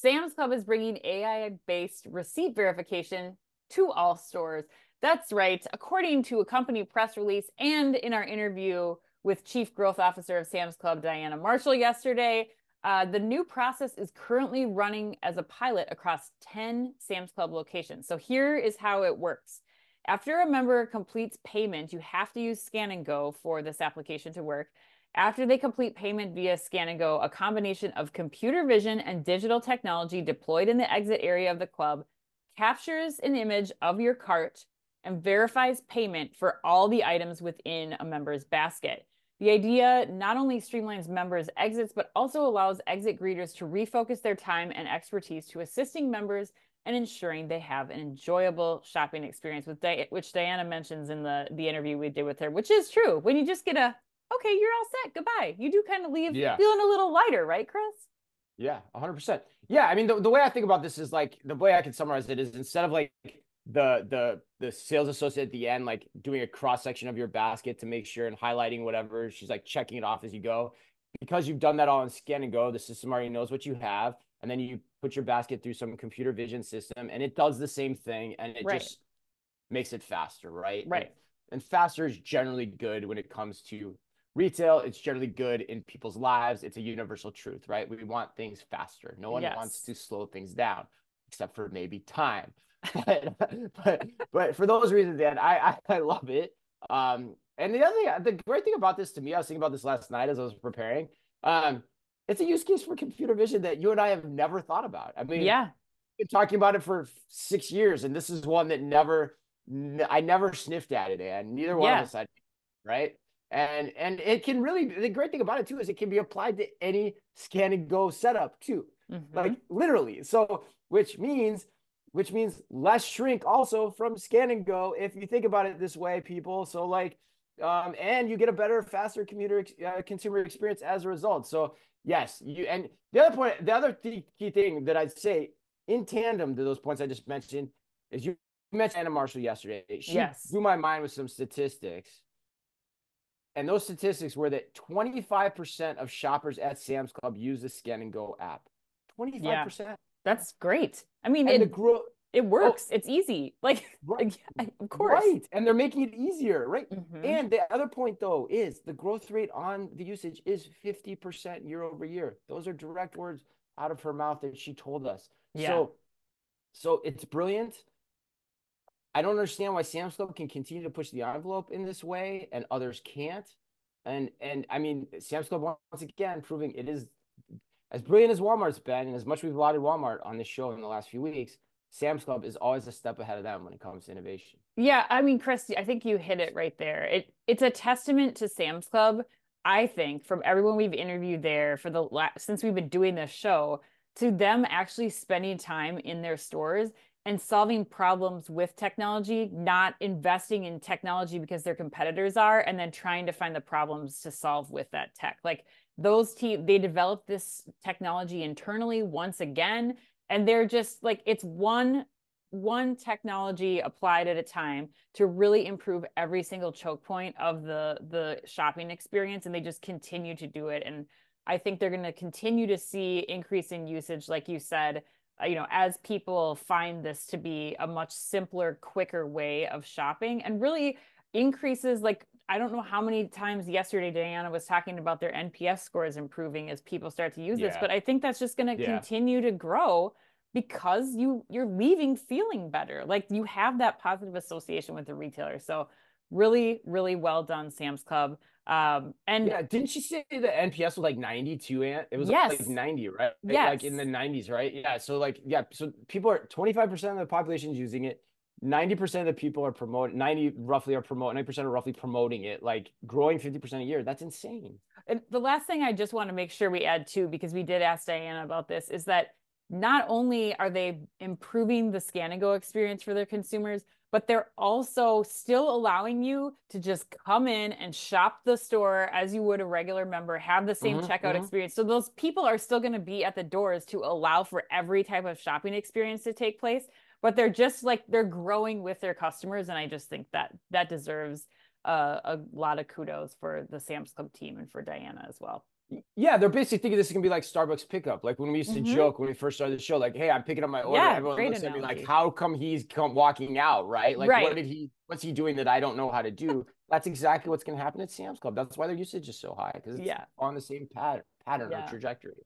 Sam's Club is bringing AI based receipt verification to all stores. That's right. According to a company press release and in our interview with Chief Growth Officer of Sam's Club, Diana Marshall, yesterday, uh, the new process is currently running as a pilot across 10 Sam's Club locations. So here is how it works. After a member completes payment, you have to use Scan and Go for this application to work. After they complete payment via Scan and Go, a combination of computer vision and digital technology deployed in the exit area of the club captures an image of your cart and verifies payment for all the items within a member's basket. The idea not only streamlines members' exits, but also allows exit greeters to refocus their time and expertise to assisting members and ensuring they have an enjoyable shopping experience, with Di- which Diana mentions in the, the interview we did with her, which is true. When you just get a, okay, you're all set, goodbye, you do kind of leave yeah. feeling a little lighter, right, Chris? Yeah, 100%. Yeah, I mean, the, the way I think about this is like the way I can summarize it is instead of like the the the sales associate at the end like doing a cross section of your basket to make sure and highlighting whatever she's like checking it off as you go because you've done that all in scan and go the system already knows what you have and then you put your basket through some computer vision system and it does the same thing and it right. just makes it faster right right and, and faster is generally good when it comes to retail it's generally good in people's lives it's a universal truth right we want things faster no one yes. wants to slow things down except for maybe time but but but for those reasons, Anne, I, I, I love it. Um, and the other thing, the great thing about this to me, I was thinking about this last night as I was preparing. Um, it's a use case for computer vision that you and I have never thought about. I mean, yeah, been talking about it for six years, and this is one that never, I never sniffed at it, and neither one yeah. of us had, right? And and it can really the great thing about it too is it can be applied to any scan and go setup too, mm-hmm. like literally. So which means which means less shrink also from scan and go if you think about it this way people so like um, and you get a better faster commuter uh, consumer experience as a result so yes you and the other point the other th- key thing that i'd say in tandem to those points i just mentioned is you mentioned diana marshall yesterday she yes. blew my mind with some statistics and those statistics were that 25% of shoppers at sam's club use the scan and go app 25% yeah. That's great. I mean, and it, gro- it oh works. Oh, it's easy. Like, right, of course. Right. And they're making it easier. Right. Mm-hmm. And the other point, though, is the growth rate on the usage is 50% year over year. Those are direct words out of her mouth that she told us. Yeah. So, so it's brilliant. I don't understand why Sam's Club can continue to push the envelope in this way and others can't. And and I mean, Sam's Club once again proving it is as brilliant as Walmart's been, and as much we've lauded Walmart on this show in the last few weeks, Sam's Club is always a step ahead of them when it comes to innovation. Yeah, I mean, Chris, I think you hit it right there. It it's a testament to Sam's Club. I think from everyone we've interviewed there for the last since we've been doing this show, to them actually spending time in their stores and solving problems with technology, not investing in technology because their competitors are, and then trying to find the problems to solve with that tech. Like those team they developed this technology internally once again and they're just like it's one one technology applied at a time to really improve every single choke point of the the shopping experience and they just continue to do it and i think they're going to continue to see increase in usage like you said Uh, you know as people find this to be a much simpler quicker way of shopping and really increases like I don't know how many times yesterday Diana was talking about their NPS scores improving as people start to use yeah. this, but I think that's just going to yeah. continue to grow because you you're leaving feeling better. Like you have that positive association with the retailer. So really really well done Sam's Club. Um and yeah, didn't she say the NPS was like 92 and it was yes. like 90, right? Yes. Like in the 90s, right? Yeah, so like yeah, so people are 25% of the population is using it 90% of the people are promoting 90 roughly are promoting 90% are roughly promoting it like growing 50% a year that's insane and the last thing i just want to make sure we add too because we did ask diana about this is that not only are they improving the scan and go experience for their consumers but they're also still allowing you to just come in and shop the store as you would a regular member, have the same mm-hmm, checkout mm-hmm. experience. So those people are still going to be at the doors to allow for every type of shopping experience to take place but they're just like they're growing with their customers and i just think that that deserves uh, a lot of kudos for the sam's club team and for diana as well Yeah, they're basically thinking this is gonna be like Starbucks pickup. Like when we used to mm-hmm. joke when we first started the show, like, "Hey, I'm picking up my order." Yeah, Everyone looks analogy. at me like, "How come he's come walking out?" Right? Like, right. what did he? What's he doing that I don't know how to do? That's exactly what's gonna happen at Sam's Club. That's why their usage is so high because it's yeah. on the same pattern pattern yeah. or trajectory.